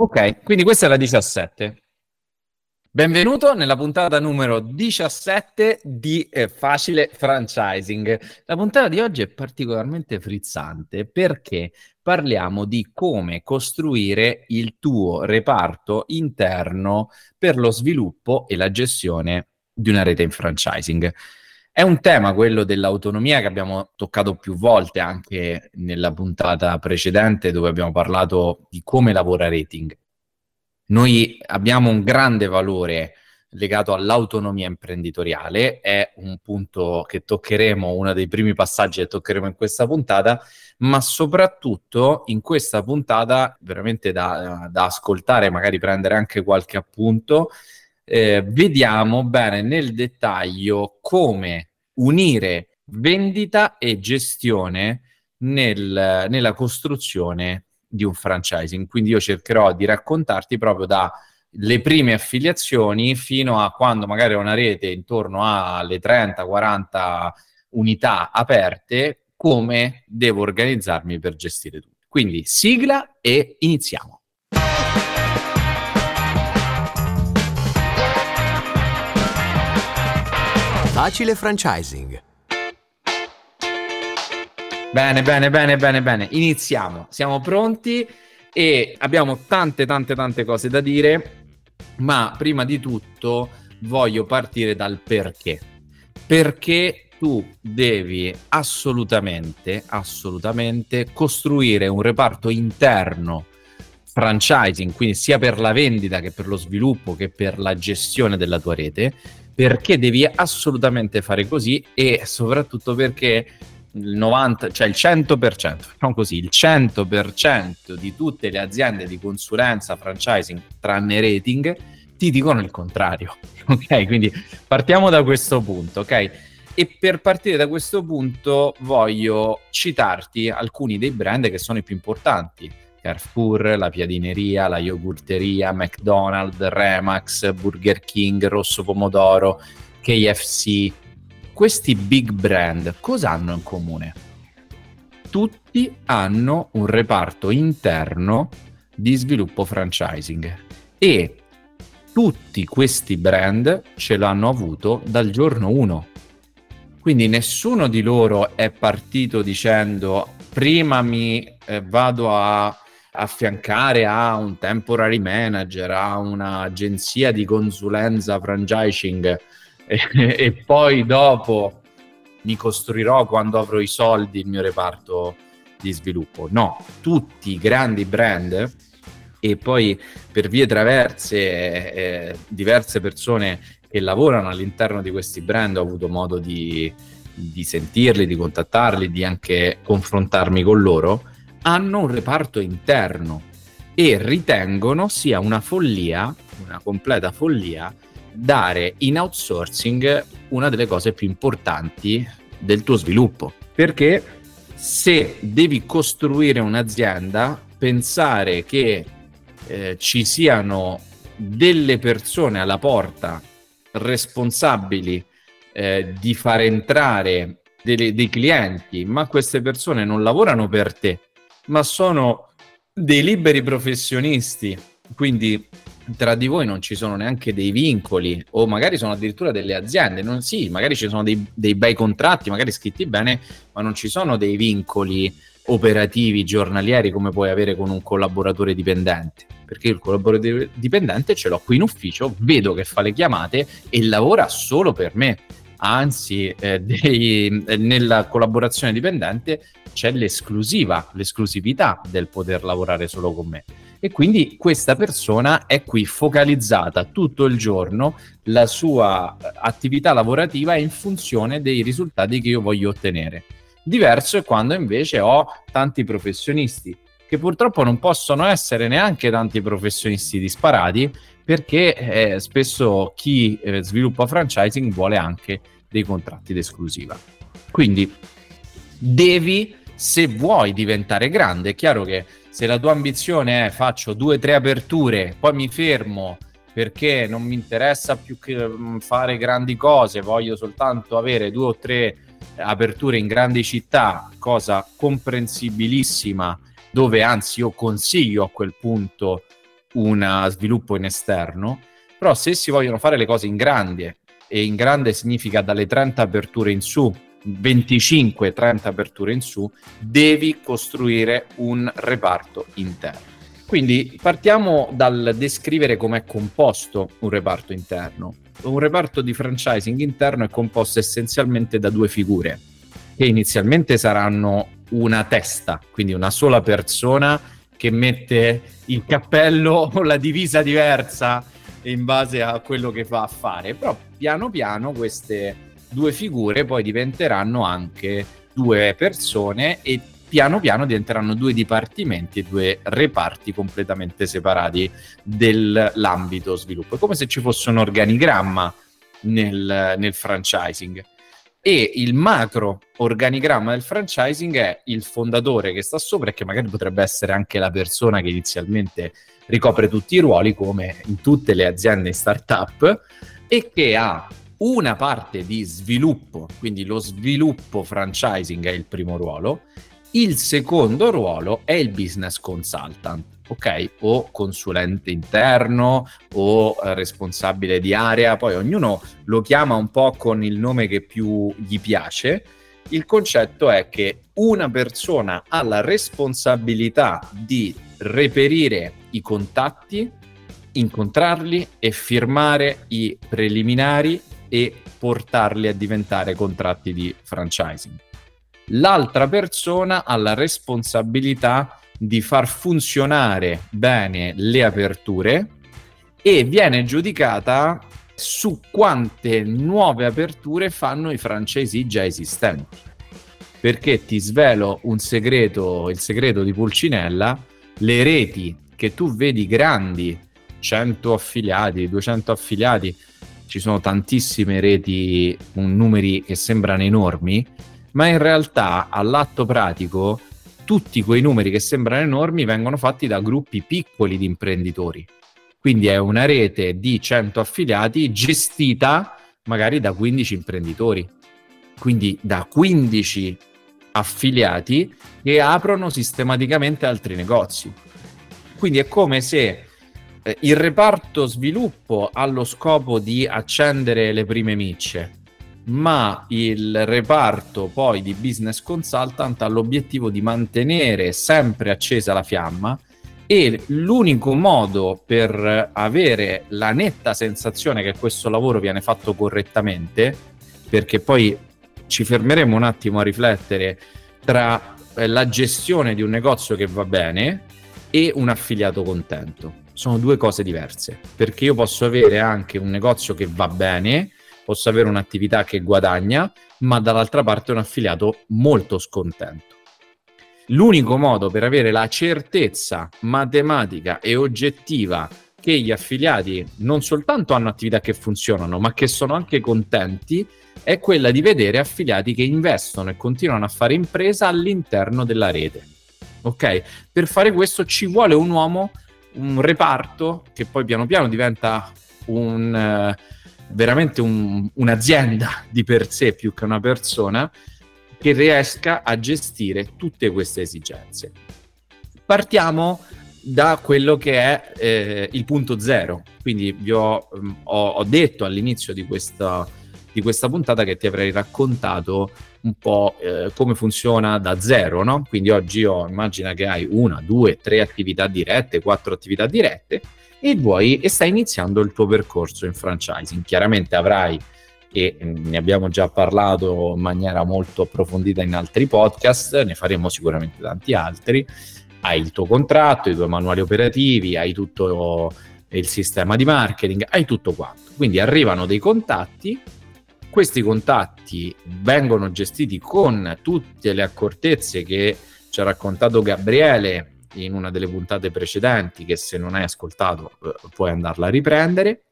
Ok, quindi questa è la 17. Benvenuto nella puntata numero 17 di eh, Facile Franchising. La puntata di oggi è particolarmente frizzante perché parliamo di come costruire il tuo reparto interno per lo sviluppo e la gestione di una rete in franchising. È un tema, quello dell'autonomia, che abbiamo toccato più volte anche nella puntata precedente dove abbiamo parlato di come lavora rating. Noi abbiamo un grande valore legato all'autonomia imprenditoriale, è un punto che toccheremo, uno dei primi passaggi che toccheremo in questa puntata, ma soprattutto in questa puntata, veramente da, da ascoltare, magari prendere anche qualche appunto, eh, vediamo bene nel dettaglio come unire vendita e gestione nel, nella costruzione di un franchising. Quindi io cercherò di raccontarti proprio dalle prime affiliazioni fino a quando magari ho una rete intorno alle 30-40 unità aperte, come devo organizzarmi per gestire tutto. Quindi sigla e iniziamo. Facile franchising Bene, bene, bene, bene, bene. Iniziamo. Siamo pronti e abbiamo tante, tante, tante cose da dire, ma prima di tutto voglio partire dal perché. Perché tu devi assolutamente, assolutamente costruire un reparto interno franchising, quindi sia per la vendita che per lo sviluppo che per la gestione della tua rete, perché devi assolutamente fare così e soprattutto perché il 90, cioè il 100%, facciamo così, il 100% di tutte le aziende di consulenza, franchising, tranne rating, ti dicono il contrario, ok? Quindi partiamo da questo punto, ok? E per partire da questo punto voglio citarti alcuni dei brand che sono i più importanti. Carrefour, la Piadineria, la Yogurteria, McDonald's, Remax, Burger King, Rosso Pomodoro, KFC, questi big brand cosa hanno in comune? Tutti hanno un reparto interno di sviluppo franchising e tutti questi brand ce l'hanno avuto dal giorno 1. Quindi nessuno di loro è partito dicendo prima mi eh, vado a affiancare a un temporary manager, a un'agenzia di consulenza franchising e, e poi dopo mi costruirò quando avrò i soldi il mio reparto di sviluppo. No, tutti i grandi brand e poi per vie traverse eh, diverse persone che lavorano all'interno di questi brand ho avuto modo di, di sentirli, di contattarli, di anche confrontarmi con loro, hanno un reparto interno e ritengono sia una follia, una completa follia, dare in outsourcing una delle cose più importanti del tuo sviluppo. Perché se devi costruire un'azienda, pensare che eh, ci siano delle persone alla porta responsabili eh, di far entrare delle, dei clienti, ma queste persone non lavorano per te, ma sono dei liberi professionisti. Quindi tra di voi non ci sono neanche dei vincoli o magari sono addirittura delle aziende, non, sì, magari ci sono dei, dei bei contratti, magari scritti bene, ma non ci sono dei vincoli operativi giornalieri come puoi avere con un collaboratore dipendente. Perché il collaboratore dipendente ce l'ho qui in ufficio, vedo che fa le chiamate e lavora solo per me. Anzi, eh, dei, eh, nella collaborazione dipendente c'è l'esclusiva, l'esclusività del poter lavorare solo con me e quindi questa persona è qui focalizzata tutto il giorno, la sua eh, attività lavorativa è in funzione dei risultati che io voglio ottenere. Diverso è quando invece ho tanti professionisti, che purtroppo non possono essere neanche tanti professionisti disparati, perché eh, spesso chi eh, sviluppa franchising vuole anche dei contratti d'esclusiva. Quindi devi, se vuoi diventare grande, è chiaro che se la tua ambizione è faccio due o tre aperture, poi mi fermo perché non mi interessa più che mm, fare grandi cose, voglio soltanto avere due o tre aperture in grandi città, cosa comprensibilissima, dove anzi io consiglio a quel punto un sviluppo in esterno, però se si vogliono fare le cose in grande, e in grande significa dalle 30 aperture in su, 25-30 aperture in su, devi costruire un reparto interno. Quindi partiamo dal descrivere come è composto un reparto interno. Un reparto di franchising interno è composto essenzialmente da due figure, che inizialmente saranno una testa, quindi una sola persona che mette il cappello o la divisa diversa in base a quello che va a fare. Però piano piano queste due figure poi diventeranno anche due persone e piano piano diventeranno due dipartimenti e due reparti completamente separati dell'ambito sviluppo. È come se ci fosse un organigramma nel, nel franchising. E il macro organigramma del franchising è il fondatore che sta sopra e che magari potrebbe essere anche la persona che inizialmente ricopre tutti i ruoli, come in tutte le aziende startup, e che ha una parte di sviluppo, quindi lo sviluppo franchising è il primo ruolo, il secondo ruolo è il business consultant, ok? O consulente interno o eh, responsabile di area, poi ognuno lo chiama un po' con il nome che più gli piace. Il concetto è che una persona ha la responsabilità di reperire i contatti, incontrarli e firmare i preliminari e portarli a diventare contratti di franchising. L'altra persona ha la responsabilità di far funzionare bene le aperture e viene giudicata su quante nuove aperture fanno i franchisee già esistenti. Perché ti svelo un segreto, il segreto di Pulcinella, le reti che tu vedi grandi, 100 affiliati, 200 affiliati, ci sono tantissime reti numeri che sembrano enormi, ma in realtà all'atto pratico tutti quei numeri che sembrano enormi vengono fatti da gruppi piccoli di imprenditori. Quindi è una rete di 100 affiliati gestita magari da 15 imprenditori. Quindi da 15 affiliati che aprono sistematicamente altri negozi. Quindi è come se eh, il reparto sviluppo ha lo scopo di accendere le prime micce, ma il reparto poi di business consultant ha l'obiettivo di mantenere sempre accesa la fiamma e l'unico modo per avere la netta sensazione che questo lavoro viene fatto correttamente, perché poi ci fermeremo un attimo a riflettere tra eh, la gestione di un negozio che va bene e un affiliato contento. Sono due cose diverse, perché io posso avere anche un negozio che va bene, posso avere un'attività che guadagna, ma dall'altra parte un affiliato molto scontento. L'unico modo per avere la certezza matematica e oggettiva che gli affiliati non soltanto hanno attività che funzionano, ma che sono anche contenti, è quella di vedere affiliati che investono e continuano a fare impresa all'interno della rete. Ok? Per fare questo ci vuole un uomo un reparto che poi piano piano diventa un, eh, veramente un, un'azienda di per sé più che una persona che riesca a gestire tutte queste esigenze. Partiamo da quello che è eh, il punto zero. Quindi vi ho, mm, ho, ho detto all'inizio di questa, di questa puntata che ti avrei raccontato un po' eh, come funziona da zero, no? Quindi oggi io immagina che hai una, due, tre attività dirette, quattro attività dirette e vuoi e stai iniziando il tuo percorso in franchising. Chiaramente avrai e ne abbiamo già parlato in maniera molto approfondita in altri podcast, ne faremo sicuramente tanti altri. Hai il tuo contratto, i tuoi manuali operativi, hai tutto il sistema di marketing, hai tutto quanto. Quindi arrivano dei contatti questi contatti vengono gestiti con tutte le accortezze che ci ha raccontato Gabriele in una delle puntate precedenti, che se non hai ascoltato eh, puoi andarla a riprendere.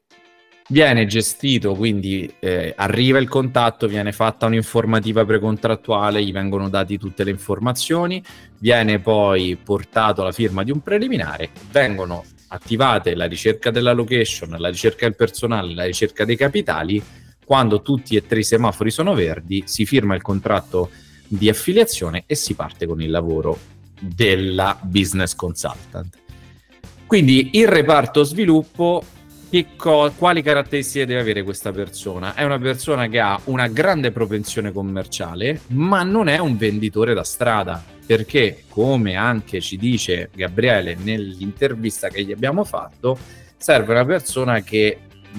Viene gestito, quindi eh, arriva il contatto, viene fatta un'informativa precontrattuale, gli vengono date tutte le informazioni, viene poi portato la firma di un preliminare, vengono attivate la ricerca della location, la ricerca del personale, la ricerca dei capitali quando tutti e tre i semafori sono verdi, si firma il contratto di affiliazione e si parte con il lavoro della business consultant. Quindi il reparto sviluppo Co- quali caratteristiche deve avere questa persona? È una persona che ha una grande propensione commerciale, ma non è un venditore da strada, perché come anche ci dice Gabriele nell'intervista che gli abbiamo fatto, serve una persona che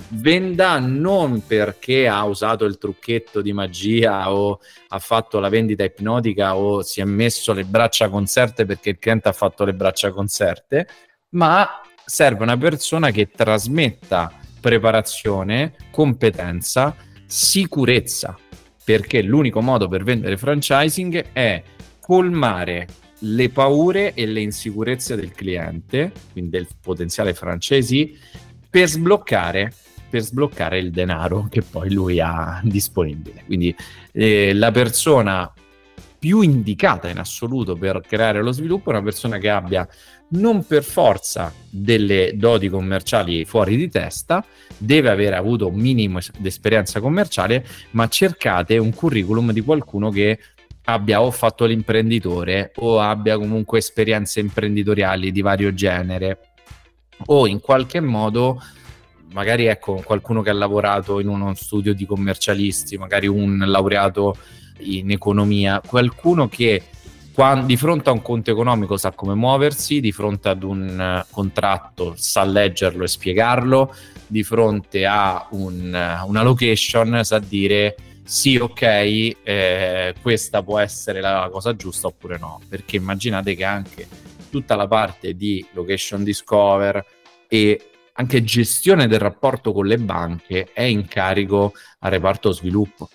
venda non perché ha usato il trucchetto di magia o ha fatto la vendita ipnotica o si è messo le braccia concerte perché il cliente ha fatto le braccia concerte, ma serve una persona che trasmetta preparazione, competenza, sicurezza, perché l'unico modo per vendere franchising è colmare le paure e le insicurezze del cliente, quindi del potenziale franchisee, per sbloccare, per sbloccare il denaro che poi lui ha disponibile. Quindi eh, la persona più indicata in assoluto per creare lo sviluppo è una persona che abbia non per forza delle doti commerciali fuori di testa, deve aver avuto un minimo di esperienza commerciale, ma cercate un curriculum di qualcuno che abbia o fatto l'imprenditore o abbia comunque esperienze imprenditoriali di vario genere o in qualche modo magari ecco qualcuno che ha lavorato in uno studio di commercialisti, magari un laureato in economia, qualcuno che quando, di fronte a un conto economico sa come muoversi, di fronte ad un uh, contratto sa leggerlo e spiegarlo, di fronte a un, uh, una location sa dire sì, ok, eh, questa può essere la cosa giusta oppure no, perché immaginate che anche tutta la parte di location discover e anche gestione del rapporto con le banche è in carico al reparto sviluppo.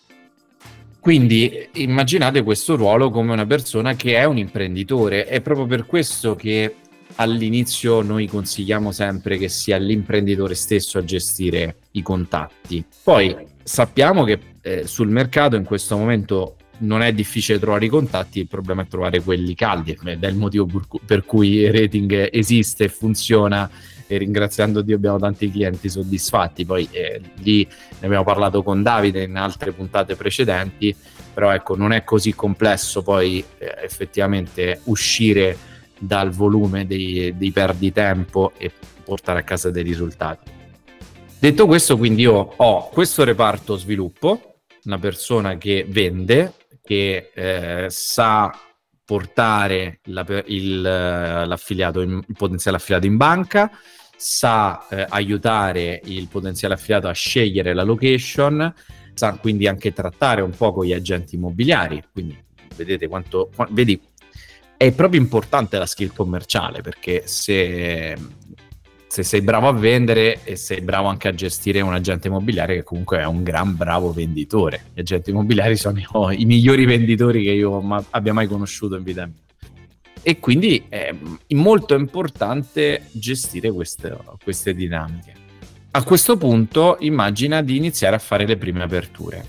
Quindi immaginate questo ruolo come una persona che è un imprenditore. È proprio per questo che all'inizio noi consigliamo sempre che sia l'imprenditore stesso a gestire i contatti. Poi sappiamo che eh, sul mercato in questo momento non è difficile trovare i contatti, il problema è trovare quelli caldi, ed è il motivo per cui il rating esiste e funziona e ringraziando Dio abbiamo tanti clienti soddisfatti. Poi eh, lì ne abbiamo parlato con Davide in altre puntate precedenti, però ecco, non è così complesso poi eh, effettivamente uscire dal volume dei, dei perditempo e portare a casa dei risultati. Detto questo, quindi io ho questo reparto sviluppo, una persona che vende, che eh, sa portare la, il, l'affiliato in, il potenziale affiliato in banca, sa eh, aiutare il potenziale affiliato a scegliere la location, sa quindi anche trattare un po' con gli agenti immobiliari. Quindi vedete quanto, vedi, è proprio importante la skill commerciale perché se, se, sei bravo a vendere e sei bravo anche a gestire un agente immobiliare che comunque è un gran bravo venditore. Gli agenti immobiliari sono i, i migliori venditori che io ma, abbia mai conosciuto in vita mia e quindi è molto importante gestire queste, queste dinamiche. A questo punto immagina di iniziare a fare le prime aperture.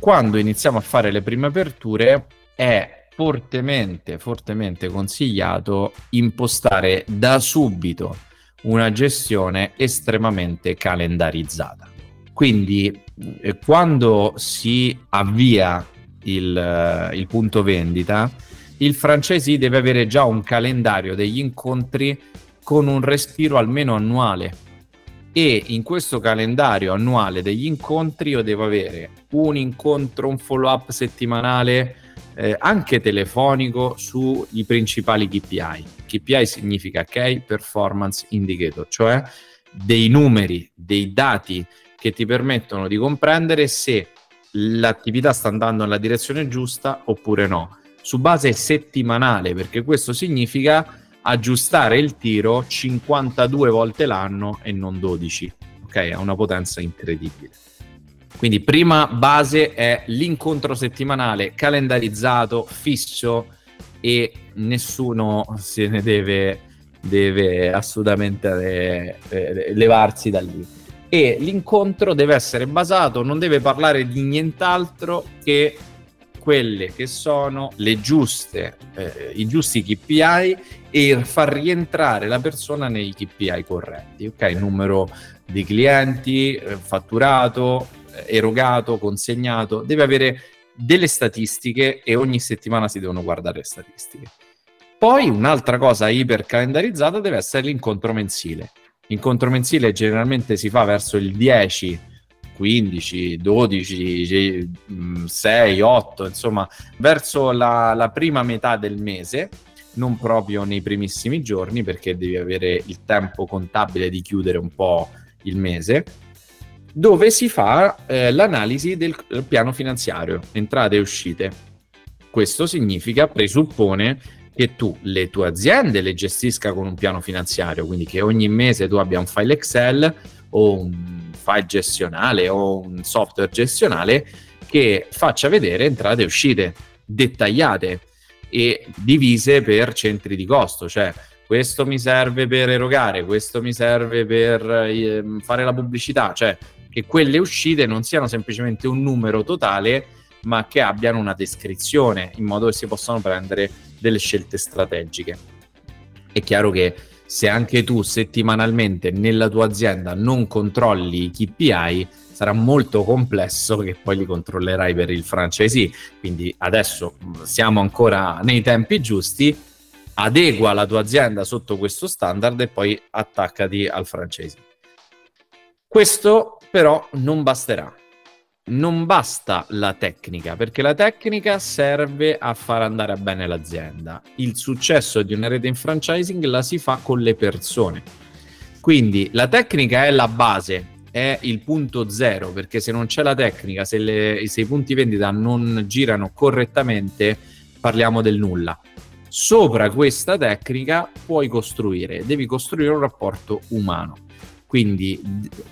Quando iniziamo a fare le prime aperture è fortemente, fortemente consigliato impostare da subito una gestione estremamente calendarizzata. Quindi eh, quando si avvia il, il punto vendita, il francesi deve avere già un calendario degli incontri con un respiro almeno annuale. E in questo calendario annuale degli incontri io devo avere un incontro, un follow up settimanale, eh, anche telefonico, sui principali KPI. KPI significa Key Performance Indicator, cioè dei numeri, dei dati che ti permettono di comprendere se l'attività sta andando nella direzione giusta oppure no su base settimanale, perché questo significa aggiustare il tiro 52 volte l'anno e non 12. Ok, ha una potenza incredibile. Quindi prima base è l'incontro settimanale calendarizzato, fisso e nessuno se ne deve, deve assolutamente eh, levarsi da lì. E l'incontro deve essere basato, non deve parlare di nient'altro che quelle che sono le giuste, eh, i giusti KPI e far rientrare la persona nei KPI corretti, ok? Numero di clienti, eh, fatturato, eh, erogato, consegnato, deve avere delle statistiche e ogni settimana si devono guardare le statistiche. Poi un'altra cosa iper calendarizzata deve essere l'incontro mensile. L'incontro mensile generalmente si fa verso il 10, 15, 12, 6, 8, insomma, verso la, la prima metà del mese, non proprio nei primissimi giorni perché devi avere il tempo contabile di chiudere un po' il mese, dove si fa eh, l'analisi del piano finanziario, entrate e uscite. Questo significa, presuppone che tu le tue aziende le gestisca con un piano finanziario, quindi che ogni mese tu abbia un file Excel o un file gestionale o un software gestionale che faccia vedere entrate e uscite dettagliate e divise per centri di costo, cioè questo mi serve per erogare, questo mi serve per eh, fare la pubblicità, cioè che quelle uscite non siano semplicemente un numero totale, ma che abbiano una descrizione in modo che si possano prendere delle scelte strategiche. È chiaro che se anche tu settimanalmente nella tua azienda non controlli i KPI, sarà molto complesso che poi li controllerai per il franchisee. Quindi adesso siamo ancora nei tempi giusti, adegua la tua azienda sotto questo standard e poi attaccati al franchisee. Questo però non basterà non basta la tecnica, perché la tecnica serve a far andare bene l'azienda. Il successo di una rete in franchising la si fa con le persone. Quindi la tecnica è la base, è il punto zero, perché se non c'è la tecnica, se, le, se i punti vendita non girano correttamente, parliamo del nulla. Sopra questa tecnica puoi costruire, devi costruire un rapporto umano. Quindi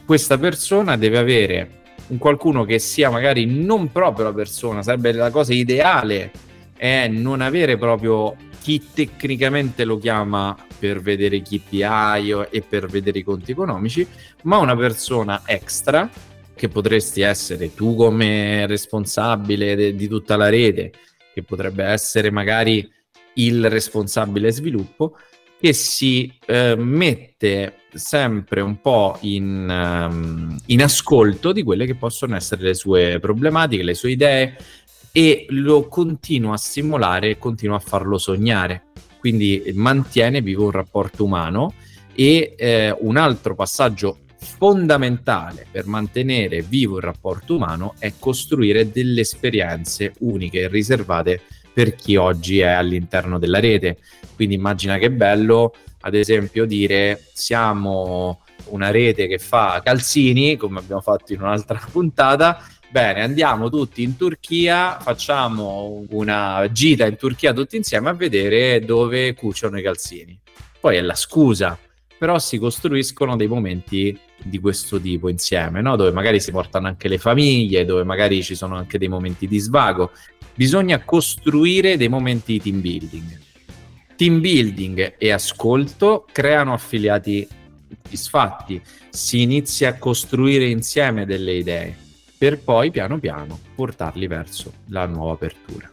questa persona deve avere un qualcuno che sia magari non proprio la persona, sarebbe la cosa ideale è non avere proprio chi tecnicamente lo chiama per vedere i KPI e per vedere i conti economici, ma una persona extra che potresti essere tu come responsabile de- di tutta la rete, che potrebbe essere magari il responsabile sviluppo, che si eh, mette sempre un po' in, um, in, ascolto di quelle che possono essere le sue problematiche, le sue idee e lo continua a stimolare e continua a farlo sognare. Quindi mantiene vivo un rapporto umano e eh, un altro passaggio fondamentale per mantenere vivo il rapporto umano è costruire delle esperienze uniche e riservate per chi oggi è all'interno della rete. Quindi immagina che bello, ad esempio, dire siamo una rete che fa calzini, come abbiamo fatto in un'altra puntata. Bene, andiamo tutti in Turchia, facciamo una gita in Turchia tutti insieme a vedere dove cuciono i calzini. Poi è la scusa, però si costruiscono dei momenti di questo tipo insieme, no? dove magari si portano anche le famiglie, dove magari ci sono anche dei momenti di svago bisogna costruire dei momenti di team building. Team building e ascolto creano affiliati soddisfatti, si inizia a costruire insieme delle idee per poi piano piano portarli verso la nuova apertura.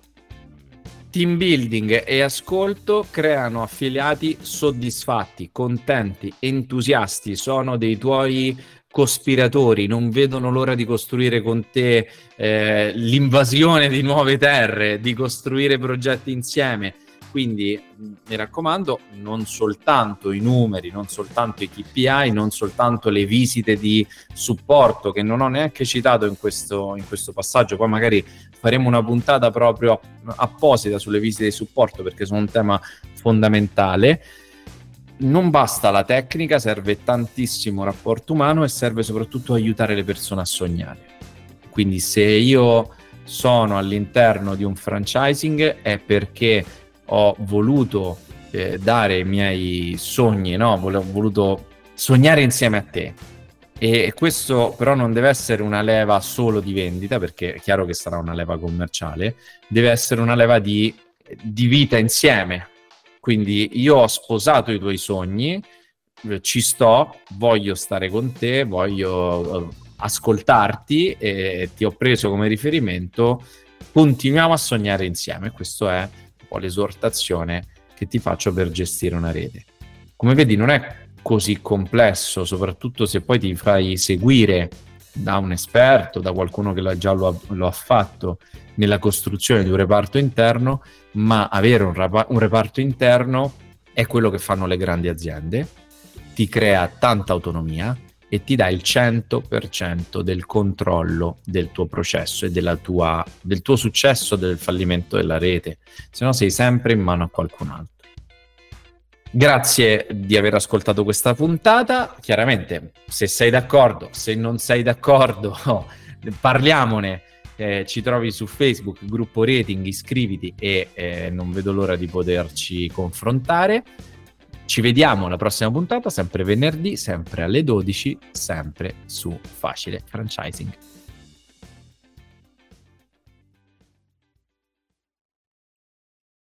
Team building e ascolto creano affiliati soddisfatti, contenti, entusiasti, sono dei tuoi cospiratori, non vedono l'ora di costruire con te eh, l'invasione di nuove terre, di costruire progetti insieme. Quindi mi raccomando, non soltanto i numeri, non soltanto i KPI, non soltanto le visite di supporto che non ho neanche citato in questo, in questo passaggio, poi magari faremo una puntata proprio apposita sulle visite di supporto perché sono un tema fondamentale non basta la tecnica, serve tantissimo rapporto umano e serve soprattutto aiutare le persone a sognare. Quindi se io sono all'interno di un franchising è perché ho voluto eh, dare i miei sogni, no? ho voluto sognare insieme a te. E questo però non deve essere una leva solo di vendita, perché è chiaro che sarà una leva commerciale, deve essere una leva di, di vita insieme, quindi io ho sposato i tuoi sogni, eh, ci sto, voglio stare con te, voglio eh, ascoltarti e ti ho preso come riferimento, continuiamo a sognare insieme. Questa è po' l'esortazione che ti faccio per gestire una rete. Come vedi non è così complesso, soprattutto se poi ti fai seguire da un esperto, da qualcuno che già lo ha, lo ha, fatto nella costruzione di un reparto interno, ma avere un, rapa- un reparto interno è quello che fanno le grandi aziende, ti crea tanta autonomia e ti dà il 100% del controllo del tuo processo e tua, del tuo successo, del fallimento della rete, se no sei sempre in mano a qualcun altro. Grazie di aver ascoltato questa puntata. Chiaramente, se sei d'accordo, se non sei d'accordo, parliamone. Eh, ci trovi su Facebook, gruppo rating, iscriviti e eh, non vedo l'ora di poterci confrontare. Ci vediamo alla prossima puntata, sempre venerdì, sempre alle 12, sempre su Facile Franchising.